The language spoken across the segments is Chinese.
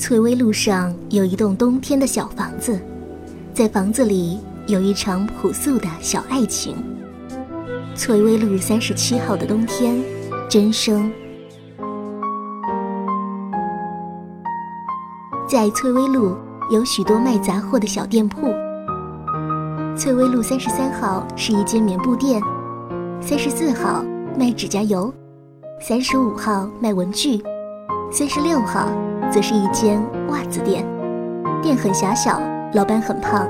翠微路上有一栋冬天的小房子，在房子里有一场朴素的小爱情。翠微路三十七号的冬天，真生。在翠微路有许多卖杂货的小店铺。翠微路三十三号是一间棉布店，三十四号卖指甲油，三十五号卖文具，三十六号则是一间袜子店。店很狭小，老板很胖。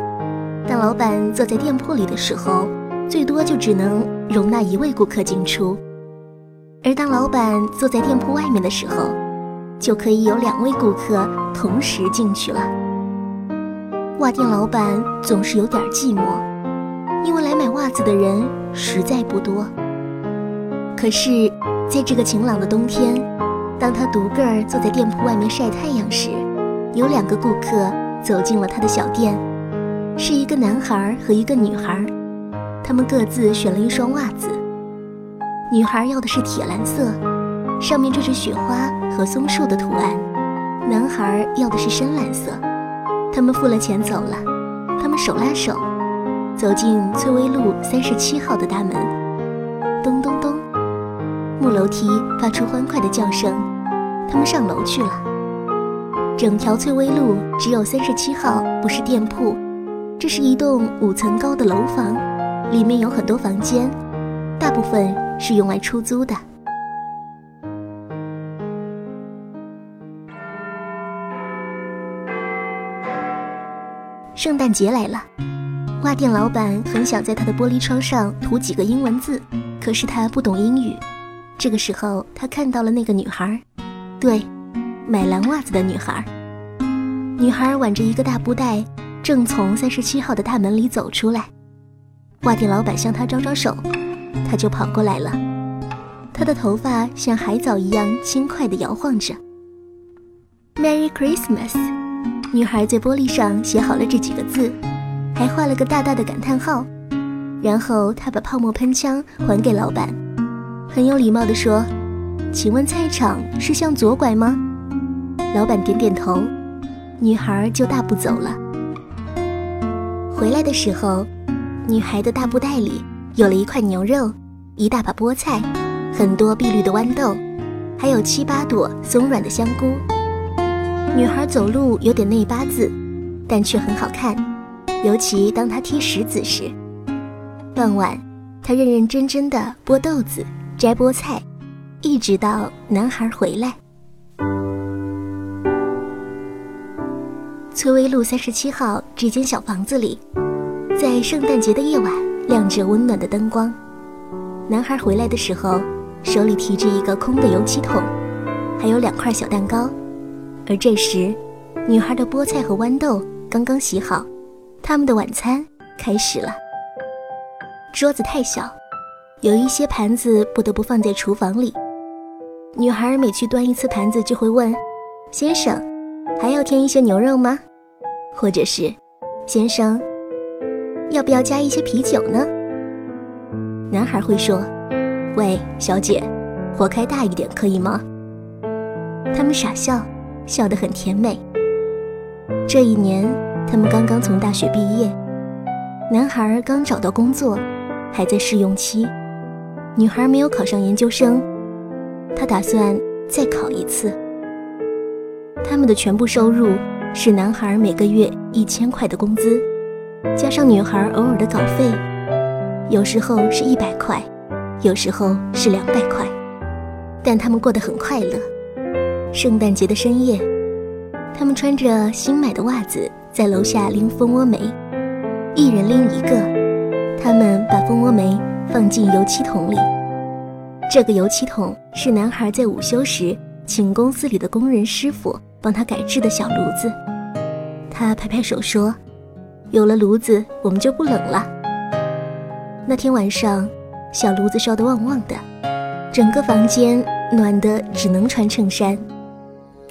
当老板坐在店铺里的时候，最多就只能容纳一位顾客进出；而当老板坐在店铺外面的时候，就可以有两位顾客同时进去了。袜店老板总是有点寂寞，因为来买袜子的人实在不多。可是，在这个晴朗的冬天，当他独个儿坐在店铺外面晒太阳时，有两个顾客走进了他的小店，是一个男孩和一个女孩。他们各自选了一双袜子，女孩要的是铁蓝色。上面缀着雪花和松树的图案，男孩要的是深蓝色。他们付了钱走了，他们手拉手走进翠微路三十七号的大门。咚咚咚，木楼梯发出欢快的叫声。他们上楼去了。整条翠微路只有三十七号不是店铺，这是一栋五层高的楼房，里面有很多房间，大部分是用来出租的。圣诞节来了，袜店老板很想在他的玻璃窗上涂几个英文字，可是他不懂英语。这个时候，他看到了那个女孩，对，买蓝袜子的女孩。女孩挽着一个大布袋，正从三十七号的大门里走出来。袜店老板向她招招手，她就跑过来了。她的头发像海藻一样轻快地摇晃着。Merry Christmas。女孩在玻璃上写好了这几个字，还画了个大大的感叹号。然后她把泡沫喷枪还给老板，很有礼貌地说：“请问菜场是向左拐吗？”老板点点头，女孩就大步走了。回来的时候，女孩的大布袋里有了一块牛肉，一大把菠菜，很多碧绿的豌豆，还有七八朵松软的香菇。女孩走路有点内八字，但却很好看，尤其当她踢石子时。傍晚，她认认真真的剥豆子、摘菠菜，一直到男孩回来。崔微路三十七号这间小房子里，在圣诞节的夜晚亮着温暖的灯光。男孩回来的时候，手里提着一个空的油漆桶，还有两块小蛋糕。而这时，女孩的菠菜和豌豆刚刚洗好，他们的晚餐开始了。桌子太小，有一些盘子不得不放在厨房里。女孩每去端一次盘子，就会问：“先生，还要添一些牛肉吗？”或者是：“先生，要不要加一些啤酒呢？”男孩会说：“喂，小姐，火开大一点可以吗？”他们傻笑。笑得很甜美。这一年，他们刚刚从大学毕业，男孩刚找到工作，还在试用期；女孩没有考上研究生，他打算再考一次。他们的全部收入是男孩每个月一千块的工资，加上女孩偶尔的稿费，有时候是一百块，有时候是两百块，但他们过得很快乐。圣诞节的深夜，他们穿着新买的袜子在楼下拎蜂窝煤，一人拎一个。他们把蜂窝煤放进油漆桶里，这个油漆桶是男孩在午休时请公司里的工人师傅帮他改制的小炉子。他拍拍手说：“有了炉子，我们就不冷了。”那天晚上，小炉子烧得旺旺的，整个房间暖得只能穿衬衫。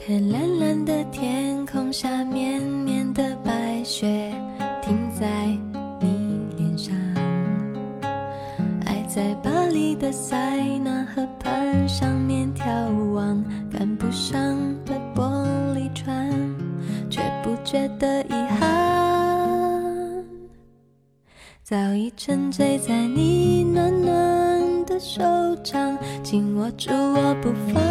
看蓝蓝的天空下，绵绵的白雪停在你脸上。爱在巴黎的塞纳河畔上面眺望赶不上的玻璃船却不觉得遗憾早已沉醉在你暖暖的手掌紧握住我不放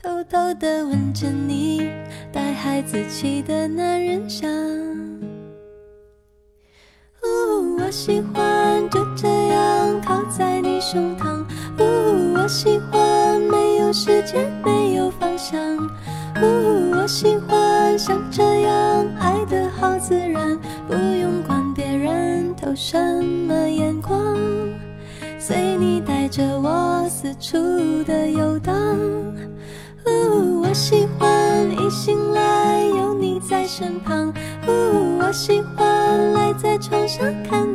偷偷的吻着你带孩子气的男人香喜欢就这样靠在你胸膛。呜，我喜欢没有时间，没有方向。呜，我喜欢像这样爱的好自然，不用管别人投什么眼光，随你带着我四处的游荡。呜，我喜欢一醒来有你在身旁。呜，我喜欢赖在床上看。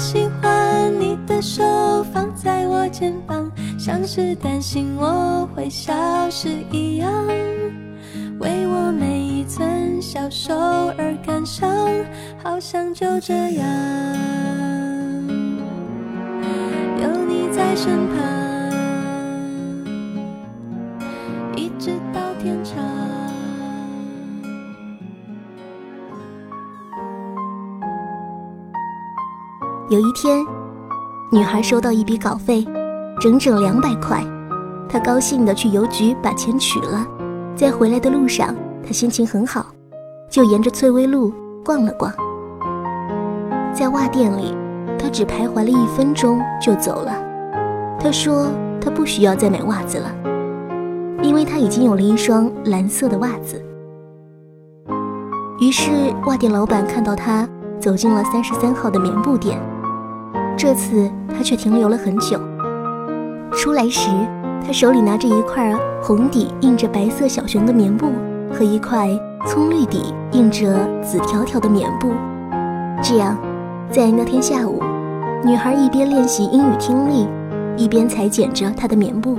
喜欢你的手放在我肩膀，像是担心我会消失一样，为我每一寸消瘦而感伤，好像就这样有你在身旁，有一天，女孩收到一笔稿费，整整两百块。她高兴地去邮局把钱取了。在回来的路上，她心情很好，就沿着翠微路逛了逛。在袜店里，她只徘徊了一分钟就走了。她说她不需要再买袜子了，因为她已经有了一双蓝色的袜子。于是，袜店老板看到她走进了三十三号的棉布店。这次他却停留了很久。出来时，他手里拿着一块红底印着白色小熊的棉布和一块葱绿底印着紫条条的棉布。这样，在那天下午，女孩一边练习英语听力，一边裁剪着她的棉布。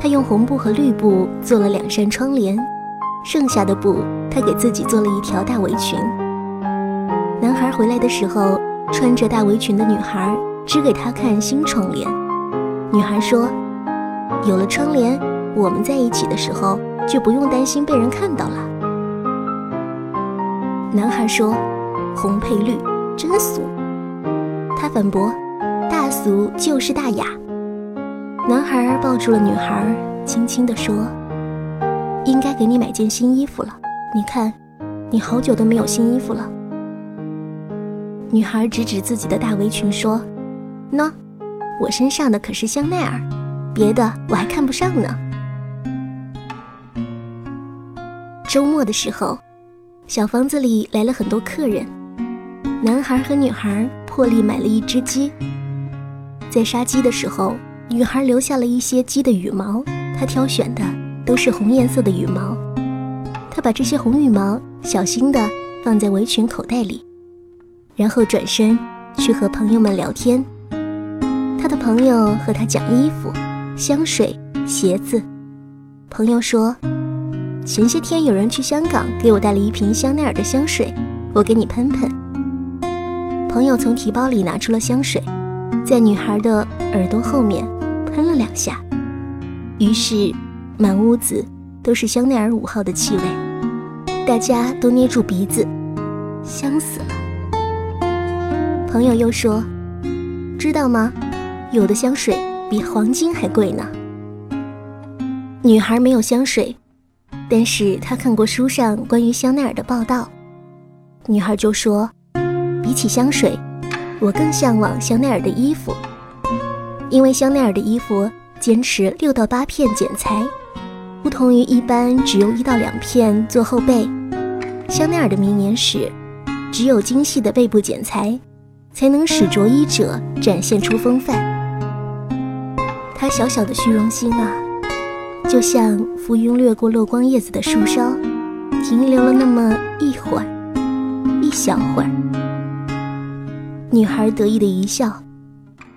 她用红布和绿布做了两扇窗帘，剩下的布她给自己做了一条大围裙。男孩回来的时候。穿着大围裙的女孩指给他看新窗帘。女孩说：“有了窗帘，我们在一起的时候就不用担心被人看到了。”男孩说：“红配绿，真俗。”他反驳：“大俗就是大雅。”男孩抱住了女孩，轻轻地说：“应该给你买件新衣服了。你看，你好久都没有新衣服了。”女孩指指自己的大围裙说：“喏，我身上的可是香奈儿，别的我还看不上呢。”周末的时候，小房子里来了很多客人。男孩和女孩破例买了一只鸡。在杀鸡的时候，女孩留下了一些鸡的羽毛，她挑选的都是红颜色的羽毛。她把这些红羽毛小心地放在围裙口袋里。然后转身去和朋友们聊天。他的朋友和他讲衣服、香水、鞋子。朋友说：“前些天有人去香港给我带了一瓶香奈儿的香水，我给你喷喷。”朋友从提包里拿出了香水，在女孩的耳朵后面喷了两下，于是满屋子都是香奈儿五号的气味。大家都捏住鼻子，香死了。朋友又说：“知道吗？有的香水比黄金还贵呢。”女孩没有香水，但是她看过书上关于香奈儿的报道。女孩就说：“比起香水，我更向往香奈儿的衣服，因为香奈儿的衣服坚持六到八片剪裁，不同于一般只用一到两片做后背。香奈儿的名言是：只有精细的背部剪裁。”才能使着衣者展现出风范。他小小的虚荣心啊，就像浮云掠过落光叶子的树梢，停留了那么一会儿，一小会儿。女孩得意的一笑。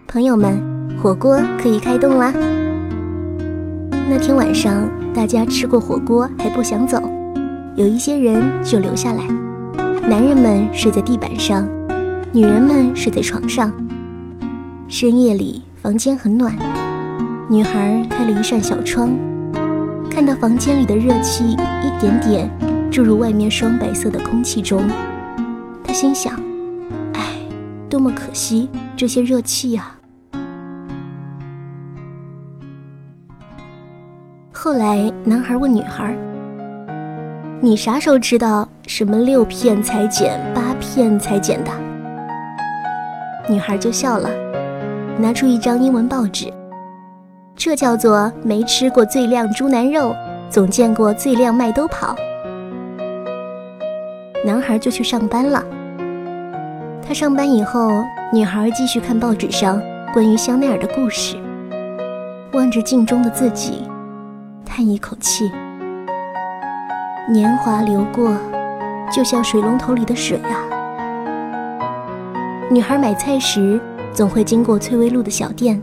朋友们，火锅可以开动啦！那天晚上，大家吃过火锅还不想走，有一些人就留下来。男人们睡在地板上。女人们睡在床上。深夜里，房间很暖。女孩开了一扇小窗，看到房间里的热气一点点注入外面霜白色的空气中。她心想：“哎，多么可惜这些热气啊！”后来，男孩问女孩：“你啥时候知道什么六片裁剪，八片裁剪的？”女孩就笑了，拿出一张英文报纸。这叫做没吃过最靓猪腩肉，总见过最靓麦兜跑。男孩就去上班了。他上班以后，女孩继续看报纸上关于香奈儿的故事，望着镜中的自己。叹一口气，年华流过，就像水龙头里的水啊。女孩买菜时总会经过翠微路的小店，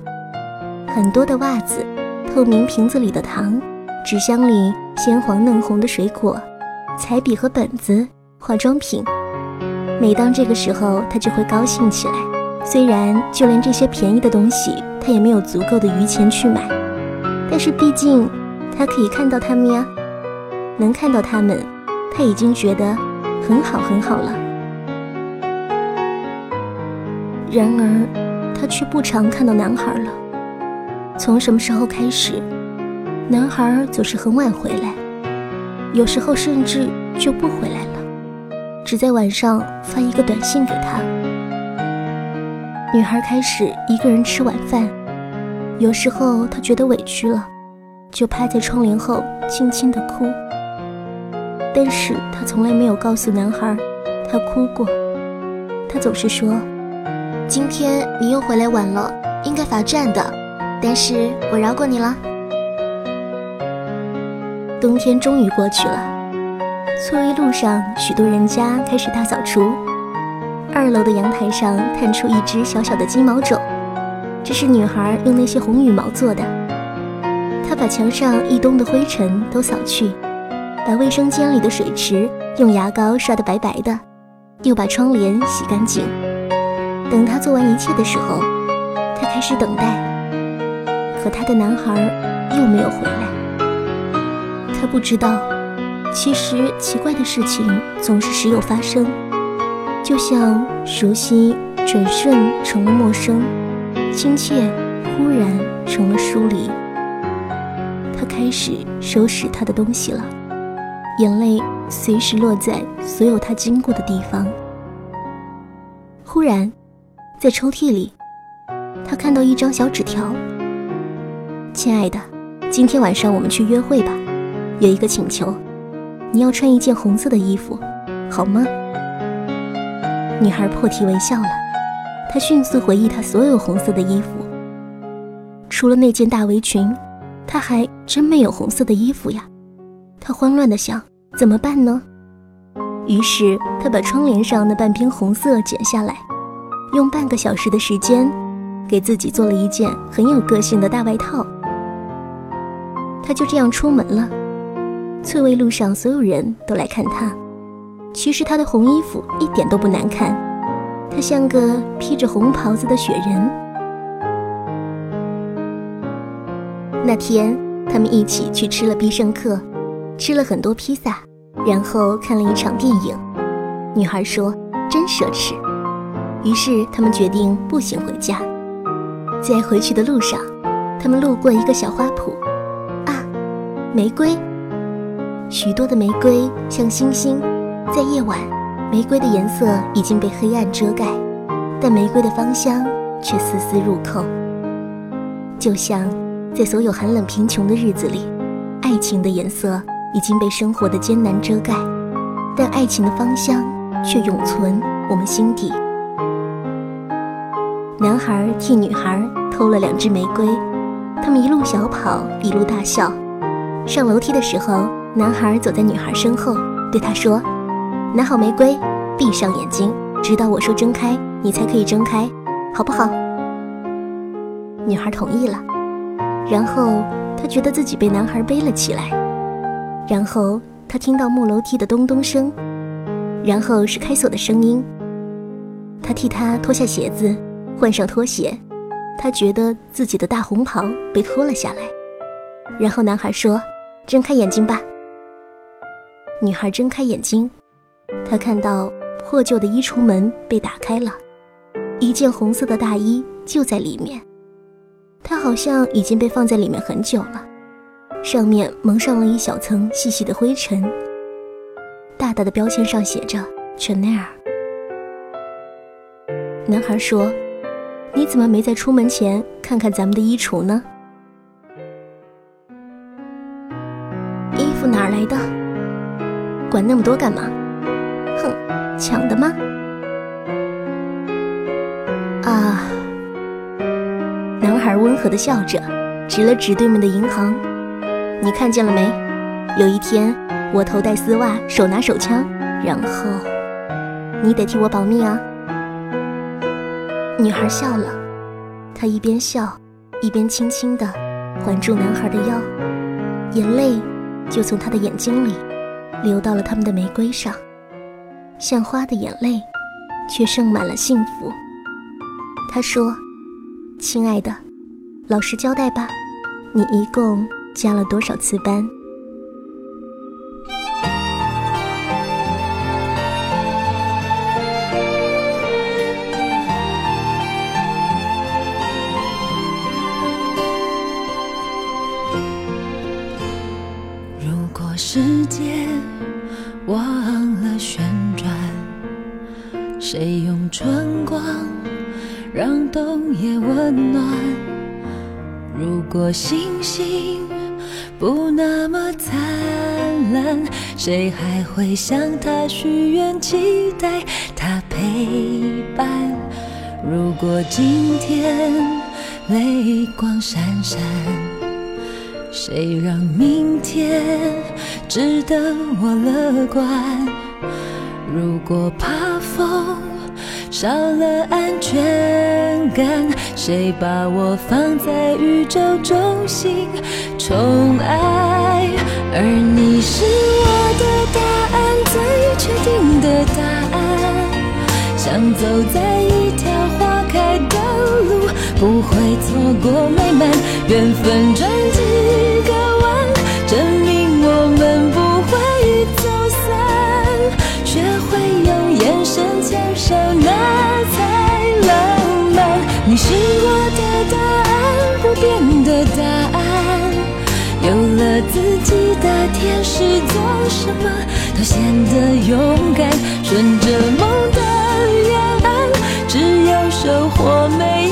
很多的袜子，透明瓶子里的糖，纸箱里鲜黄嫩红的水果，彩笔和本子，化妆品。每当这个时候，她就会高兴起来。虽然就连这些便宜的东西，她也没有足够的余钱去买，但是毕竟。他可以看到他们呀，能看到他们，他已经觉得很好很好了。然而，他却不常看到男孩了。从什么时候开始，男孩总是很晚回来，有时候甚至就不回来了，只在晚上发一个短信给他。女孩开始一个人吃晚饭，有时候她觉得委屈了。就趴在窗帘后轻轻的哭，但是她从来没有告诉男孩，她哭过。她总是说：“今天你又回来晚了，应该罚站的，但是我饶过你了。”冬天终于过去了，翠微路上许多人家开始大扫除，二楼的阳台上探出一只小小的金毛种，这是女孩用那些红羽毛做的。她把墙上一冬的灰尘都扫去，把卫生间里的水池用牙膏刷得白白的，又把窗帘洗干净。等他做完一切的时候，他开始等待。可他的男孩又没有回来。他不知道，其实奇怪的事情总是时有发生，就像熟悉转瞬成了陌生，亲切忽然成了疏离。他开始收拾他的东西了，眼泪随时落在所有他经过的地方。忽然，在抽屉里，他看到一张小纸条：“亲爱的，今天晚上我们去约会吧。有一个请求，你要穿一件红色的衣服，好吗？”女孩破涕为笑了。她迅速回忆她所有红色的衣服，除了那件大围裙。她还真没有红色的衣服呀，她慌乱地想，怎么办呢？于是他把窗帘上那半边红色剪下来，用半个小时的时间，给自己做了一件很有个性的大外套。他就这样出门了。翠微路上所有人都来看他，其实他的红衣服一点都不难看，他像个披着红袍子的雪人。那天，他们一起去吃了必胜客，吃了很多披萨，然后看了一场电影。女孩说：“真奢侈。”于是他们决定步行回家。在回去的路上，他们路过一个小花圃，啊，玫瑰！许多的玫瑰像星星。在夜晚，玫瑰的颜色已经被黑暗遮盖，但玫瑰的芳香却丝丝入扣，就像……在所有寒冷贫穷的日子里，爱情的颜色已经被生活的艰难遮盖，但爱情的芳香却永存我们心底。男孩替女孩偷了两支玫瑰，他们一路小跑，一路大笑。上楼梯的时候，男孩走在女孩身后，对她说：“拿好玫瑰，闭上眼睛，直到我说睁开，你才可以睁开，好不好？”女孩同意了。然后她觉得自己被男孩背了起来，然后她听到木楼梯的咚咚声，然后是开锁的声音。他替他脱下鞋子，换上拖鞋，他觉得自己的大红袍被脱了下来。然后男孩说：“睁开眼睛吧。”女孩睁开眼睛，她看到破旧的衣橱门被打开了，一件红色的大衣就在里面。它好像已经被放在里面很久了，上面蒙上了一小层细细的灰尘。大大的标签上写着 Chanel。男孩说：“你怎么没在出门前看看咱们的衣橱呢？衣服哪儿来的？管那么多干嘛？哼，抢的吗？啊！”男孩温和地笑着，指了指对面的银行：“你看见了没？有一天，我头戴丝袜，手拿手枪，然后你得替我保密啊。”女孩笑了，她一边笑，一边轻轻地环住男孩的腰，眼泪就从他的眼睛里流到了他们的玫瑰上，像花的眼泪，却盛满了幸福。她说：“亲爱的，老实交代吧，你一共加了多少次班？”也温暖？如果星星不那么灿烂，谁还会向他许愿，期待他陪伴？如果今天泪光闪闪。谁让明天值得我乐观？如果怕风少了安全感，谁把我放在宇宙中心宠爱？而你是我的答案，最确定的答案，像走在一条花开的路，不会错过美满缘分转机。的天使，做什么都显得勇敢。顺着梦的沿岸，只有收获，美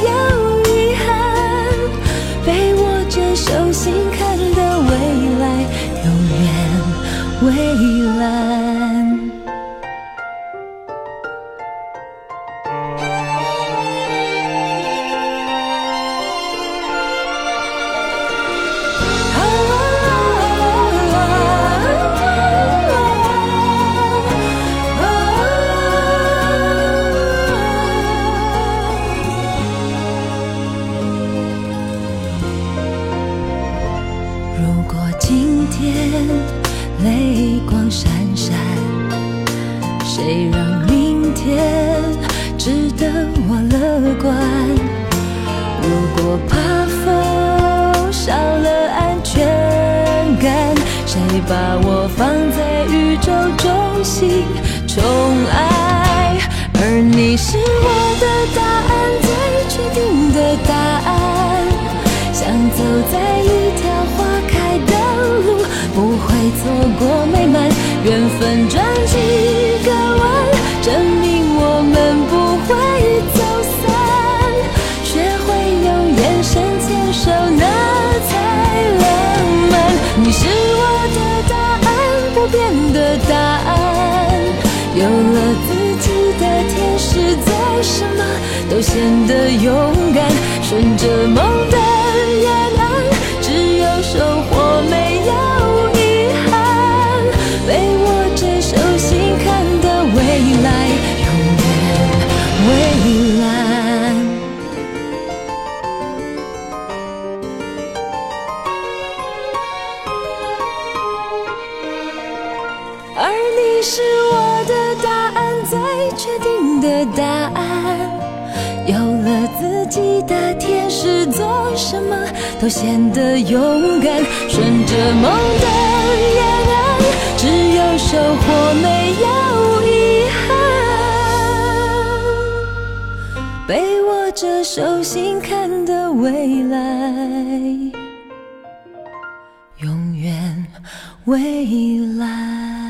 把我放在宇宙中心宠爱，而你是我的答案，最确定的答案。想走在一条花开的路，不会错过美满缘分转机什么都显得勇敢。都显得勇敢。顺着梦的沿岸，只有收获，没有遗憾。被握着手心看的未来，永远未来。